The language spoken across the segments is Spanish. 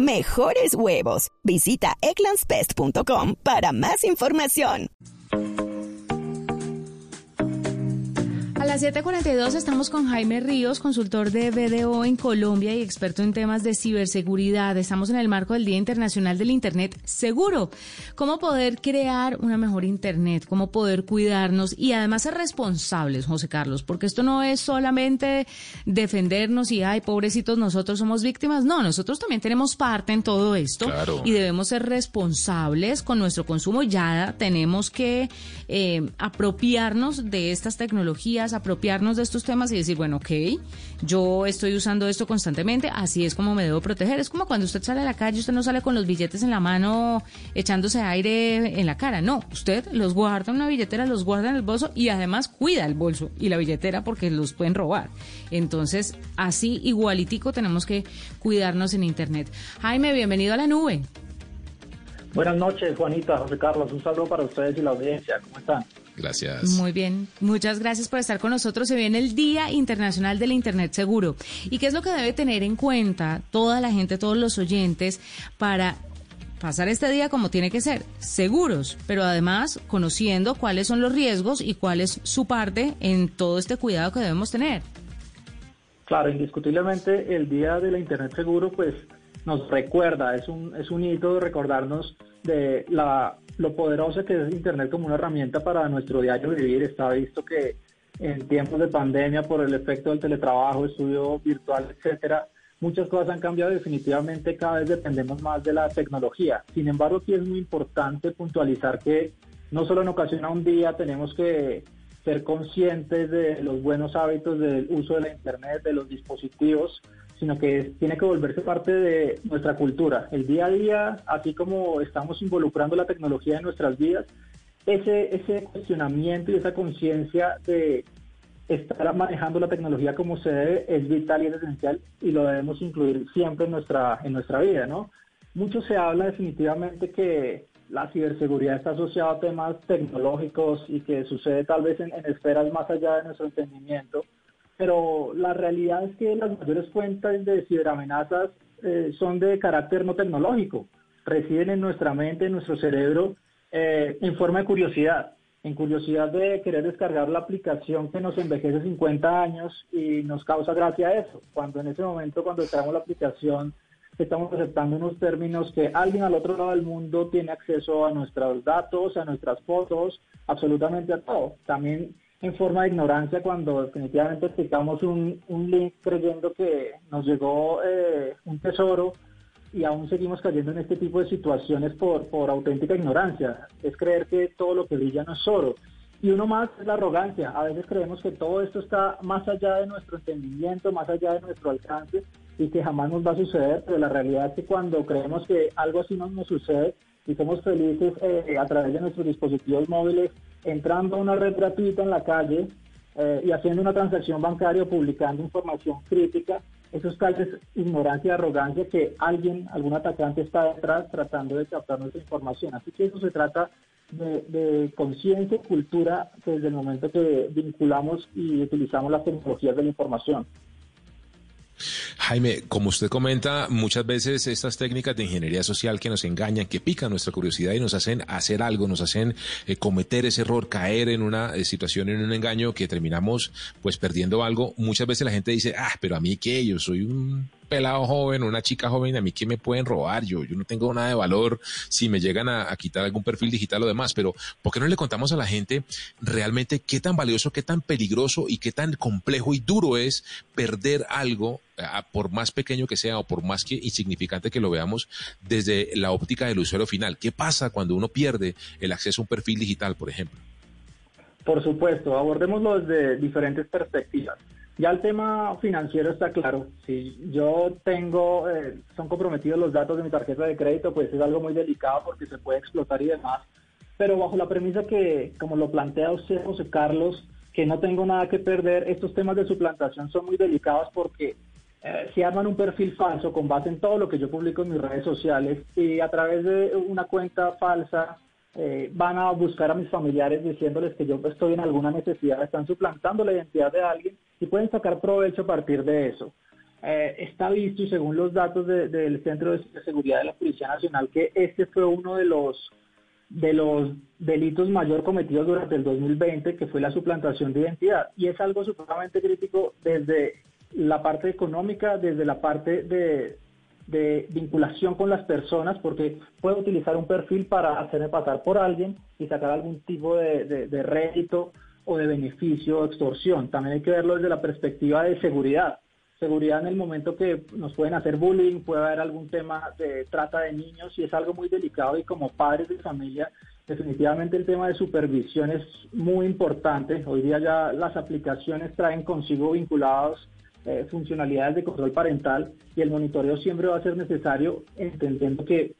mejores huevos. Visita eclanspest.com para más información. Las 7:42 estamos con Jaime Ríos, consultor de BDO en Colombia y experto en temas de ciberseguridad. Estamos en el marco del Día Internacional del Internet Seguro. ¿Cómo poder crear una mejor Internet? ¿Cómo poder cuidarnos y además ser responsables, José Carlos? Porque esto no es solamente defendernos y, ay, pobrecitos, nosotros somos víctimas. No, nosotros también tenemos parte en todo esto y debemos ser responsables con nuestro consumo. Ya tenemos que eh, apropiarnos de estas tecnologías apropiarnos de estos temas y decir, bueno, ok, yo estoy usando esto constantemente, así es como me debo proteger. Es como cuando usted sale a la calle, usted no sale con los billetes en la mano echándose aire en la cara, no, usted los guarda en una billetera, los guarda en el bolso y además cuida el bolso y la billetera porque los pueden robar. Entonces, así igualitico tenemos que cuidarnos en Internet. Jaime, bienvenido a la nube. Buenas noches, Juanita, José Carlos. Un saludo para ustedes y la audiencia. ¿Cómo están? Gracias. Muy bien, muchas gracias por estar con nosotros. Se viene el Día Internacional del Internet Seguro. ¿Y qué es lo que debe tener en cuenta toda la gente, todos los oyentes, para pasar este día como tiene que ser, seguros, pero además conociendo cuáles son los riesgos y cuál es su parte en todo este cuidado que debemos tener? Claro, indiscutiblemente el Día de la Internet Seguro, pues nos recuerda, es un, es un hito de recordarnos de la, lo poderoso que es Internet como una herramienta para nuestro diario vivir. Está visto que en tiempos de pandemia, por el efecto del teletrabajo, estudio virtual, etcétera, muchas cosas han cambiado definitivamente, cada vez dependemos más de la tecnología. Sin embargo, aquí es muy importante puntualizar que no solo en ocasión a un día tenemos que ser conscientes de los buenos hábitos del uso de la Internet, de los dispositivos, sino que tiene que volverse parte de nuestra cultura. El día a día, así como estamos involucrando la tecnología en nuestras vidas, ese, ese cuestionamiento y esa conciencia de estar manejando la tecnología como se debe es vital y es esencial y lo debemos incluir siempre en nuestra, en nuestra vida, ¿no? Mucho se habla definitivamente que la ciberseguridad está asociada a temas tecnológicos y que sucede tal vez en, esferas más allá de nuestro entendimiento, pero la realidad es que las mayores fuentes de ciberamenazas eh, son de carácter no tecnológico, residen en nuestra mente, en nuestro cerebro, eh, en forma de curiosidad, en curiosidad de querer descargar la aplicación que nos envejece 50 años y nos causa gracia eso, cuando en ese momento cuando traemos la aplicación estamos aceptando unos términos que alguien al otro lado del mundo tiene acceso a nuestros datos, a nuestras fotos, absolutamente a todo. También en forma de ignorancia cuando definitivamente explicamos un, un link creyendo que nos llegó eh, un tesoro y aún seguimos cayendo en este tipo de situaciones por, por auténtica ignorancia. Es creer que todo lo que brilla no es oro. Y uno más es la arrogancia. A veces creemos que todo esto está más allá de nuestro entendimiento, más allá de nuestro alcance y que jamás nos va a suceder, pero la realidad es que cuando creemos que algo así no nos sucede y somos felices eh, a través de nuestros dispositivos móviles, entrando a una red gratuita en la calle eh, y haciendo una transacción bancaria o publicando información crítica, eso es tal vez ignorancia y arrogancia que alguien, algún atacante está detrás tratando de captar nuestra información. Así que eso se trata de, de conciencia y cultura desde el momento que vinculamos y utilizamos las tecnologías de la información. Jaime, como usted comenta, muchas veces estas técnicas de ingeniería social que nos engañan, que pican nuestra curiosidad y nos hacen hacer algo, nos hacen eh, cometer ese error, caer en una eh, situación, en un engaño que terminamos pues perdiendo algo. Muchas veces la gente dice, ah, pero a mí qué, yo soy un pelado joven, una chica joven, a mí que me pueden robar, yo, yo no tengo nada de valor si me llegan a, quitar algún perfil digital o demás, pero ¿por qué no le contamos a la gente realmente qué tan valioso, qué tan peligroso y qué tan complejo y duro es perder algo, por más pequeño que sea o por más que insignificante que lo veamos desde la óptica del usuario final? ¿Qué pasa cuando uno pierde el acceso a un perfil digital, por ejemplo? Por supuesto, abordémoslo desde diferentes perspectivas. Ya el tema financiero está claro. Si yo tengo, eh, son comprometidos los datos de mi tarjeta de crédito, pues es algo muy delicado porque se puede explotar y demás. pero bajo la premisa que, como lo plantea usted, José Carlos, que no tengo nada que perder, estos temas de suplantación son muy delicados porque eh, si arman un perfil falso con base en todo lo que yo publico en mis redes sociales y a través de una cuenta falsa eh, van a buscar a mis familiares diciéndoles que yo estoy en alguna necesidad, están suplantando la identidad de alguien y pueden sacar provecho a partir de eso. Eh, está visto, y según los datos del Centro de Seguridad de la Policía Nacional, que este fue uno de los de los delitos mayor cometidos durante el 2020, que fue la suplantación de identidad. Y es algo supremamente crítico desde la parte económica, desde la parte de, vinculación con las personas, porque puede utilizar un perfil para hacerme pasar por alguien y sacar algún tipo de, de rédito o de beneficio o extorsión. También hay que verlo desde la perspectiva de seguridad seguridad en el momento que nos pueden hacer bullying, puede haber algún tema de trata de niños y es algo muy delicado y como padres de familia definitivamente el tema de supervisión es muy importante. Hoy día ya las aplicaciones traen consigo vinculados eh, funcionalidades de control parental y el monitoreo siempre va a ser necesario entendiendo que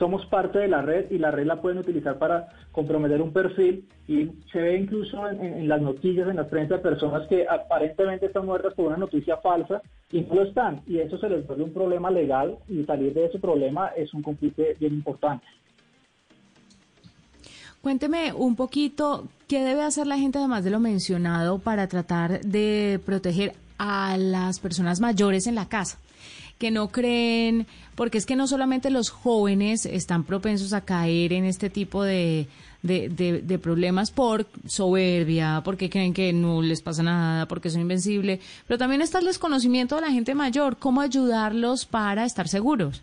somos parte de la red y la red la pueden utilizar para comprometer un perfil y se ve incluso en, las noticias, en la prensa, personas que aparentemente están muertas por una noticia falsa y no lo están. Y eso se les vuelve un problema legal y salir de ese problema es un conflicto bien importante. Cuénteme un poquito qué debe hacer la gente, además de lo mencionado, para tratar de proteger a las personas mayores en la casa que no creen, porque es que no solamente los jóvenes están propensos a caer en este tipo de, de, problemas por soberbia, porque creen que no les pasa nada, porque son invencibles, pero también está el desconocimiento de la gente mayor, cómo ayudarlos para estar seguros.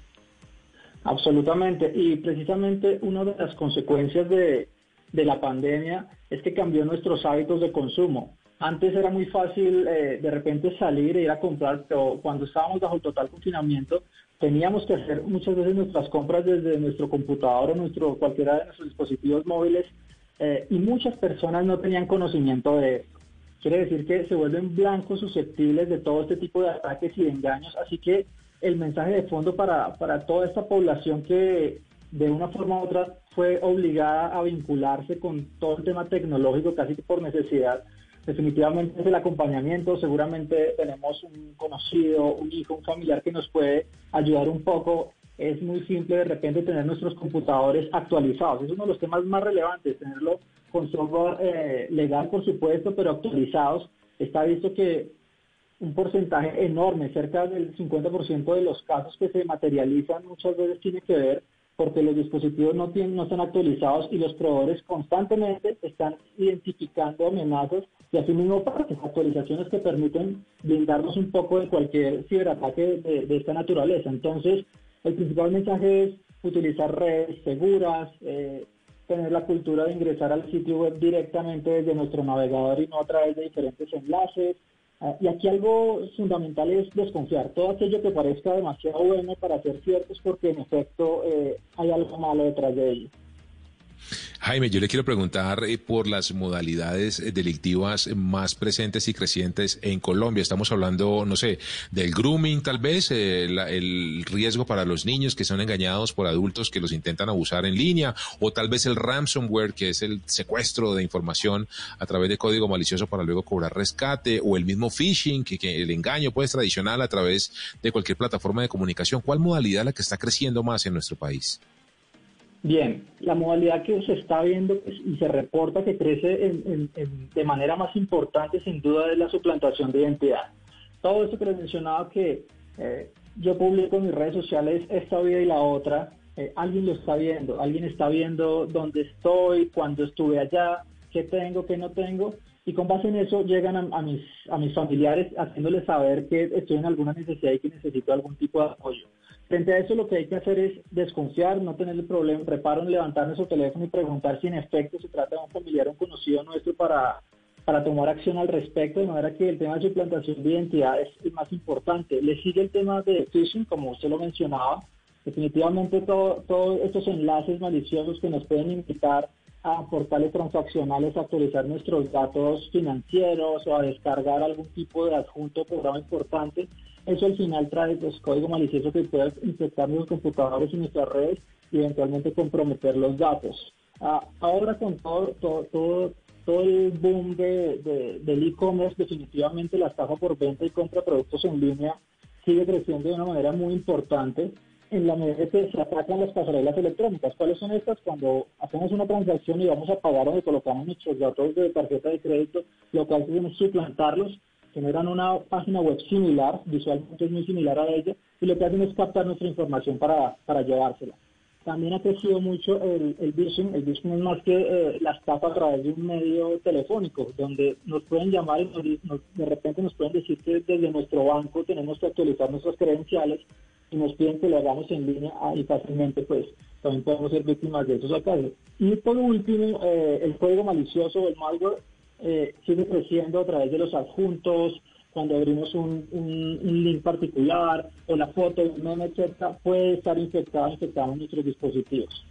Absolutamente, y precisamente una de las consecuencias de, de la pandemia es que cambió nuestros hábitos de consumo. Antes era muy fácil eh, de repente salir e ir a comprar, pero cuando estábamos bajo total confinamiento teníamos que hacer muchas veces nuestras compras desde nuestro computador o nuestro, cualquiera de nuestros dispositivos móviles eh, y muchas personas no tenían conocimiento de esto. Quiere decir que se vuelven blancos susceptibles de todo este tipo de ataques y de engaños, así que el mensaje de fondo para, para toda esta población que de una forma u otra fue obligada a vincularse con todo el tema tecnológico casi que por necesidad, definitivamente es el acompañamiento. Seguramente tenemos un conocido, un hijo, un familiar que nos puede ayudar un poco. Es muy simple de repente tener nuestros computadores actualizados. Es uno de los temas más relevantes, tenerlo con software eh, legal, por supuesto, pero actualizados. Está visto que un porcentaje enorme, cerca del 50% de los casos que se materializan muchas veces tiene que ver porque los dispositivos no, tienen, no están actualizados y los proveedores constantemente están identificando amenazas y asimismo las actualizaciones que permiten blindarnos un poco de cualquier ciberataque de, esta naturaleza. Entonces, el principal mensaje es utilizar redes seguras, eh, tener la cultura de ingresar al sitio web directamente desde nuestro navegador y no a través de diferentes enlaces, Ah, y aquí algo fundamental es desconfiar. Todo aquello que parezca demasiado bueno para ser cierto es porque en efecto eh, hay algo malo detrás de ello. Jaime, yo le quiero preguntar eh, por las modalidades eh, delictivas más presentes y crecientes en Colombia. Estamos hablando, no sé, del grooming tal vez, eh, el riesgo para los niños que son engañados por adultos que los intentan abusar en línea, o tal vez el ransomware, que es el secuestro de información a través de código malicioso para luego cobrar rescate, o el mismo phishing, que, el engaño pues tradicional a través de cualquier plataforma de comunicación. ¿Cuál modalidad es la que está creciendo más en nuestro país? Bien, la modalidad que se está viendo pues, y se reporta que crece de manera más importante sin duda es la suplantación de identidad. Todo esto que les mencionaba que eh, yo publico en mis redes sociales esta vida y la otra, eh, alguien lo está viendo, alguien está viendo dónde estoy, cuándo estuve allá, qué tengo, qué no tengo, y con base en eso llegan a, mis, a mis familiares haciéndoles saber que estoy en alguna necesidad y que necesito algún tipo de apoyo. Frente a eso lo que hay que hacer es desconfiar, no tener el problema, reparo en levantar nuestro teléfono y preguntar si en efecto se trata de un familiar o un conocido nuestro para, para tomar acción al respecto, de manera que el tema de suplantación de identidad es el más importante. Le sigue el tema de phishing, como usted lo mencionaba. Definitivamente todos estos enlaces maliciosos que nos pueden invitar a portales transaccionales a actualizar nuestros datos financieros o a descargar algún tipo de adjunto programa importante eso al final trae pues, código malicioso que puede infectar nuestros computadores y nuestras redes y eventualmente comprometer los datos. Ah, ahora con todo, todo, todo, el boom de, del e-commerce, definitivamente la estafa por venta y compra de productos en línea sigue creciendo de una manera muy importante en la medida que se atacan las pasarelas electrónicas. ¿Cuáles son estas? Cuando hacemos una transacción y vamos a pagar donde colocamos nuestros datos de tarjeta de crédito, lo que hacemos es suplantarlos, generan una página web similar, visualmente es muy similar a ella, y lo que hacen es captar nuestra información para, para llevársela. También ha crecido mucho el, el phishing. El phishing es más que eh, la a través de un medio telefónico, donde nos pueden llamar y de repente nos pueden decir que desde nuestro banco tenemos que actualizar nuestras credenciales y nos piden que lo hagamos en línea ah, y fácilmente pues también podemos ser víctimas de esos ataques. Y por último, eh, el código malicioso, el malware, eh, sigue creciendo a través de los adjuntos, cuando abrimos un, link particular o la foto de un meme, puede estar infectado, infectado en nuestros dispositivos.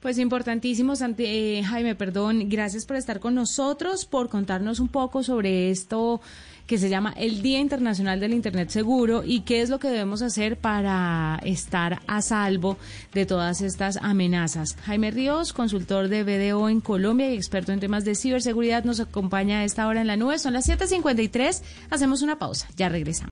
Pues importantísimo, eh, Jaime, perdón, gracias por estar con nosotros, por contarnos un poco sobre esto que se llama el Día Internacional del Internet Seguro y qué es lo que debemos hacer para estar a salvo de todas estas amenazas. Jaime Ríos, consultor de BDO en Colombia y experto en temas de ciberseguridad, nos acompaña a esta hora en la nube. Son las 7.53. Hacemos una pausa. Ya regresamos.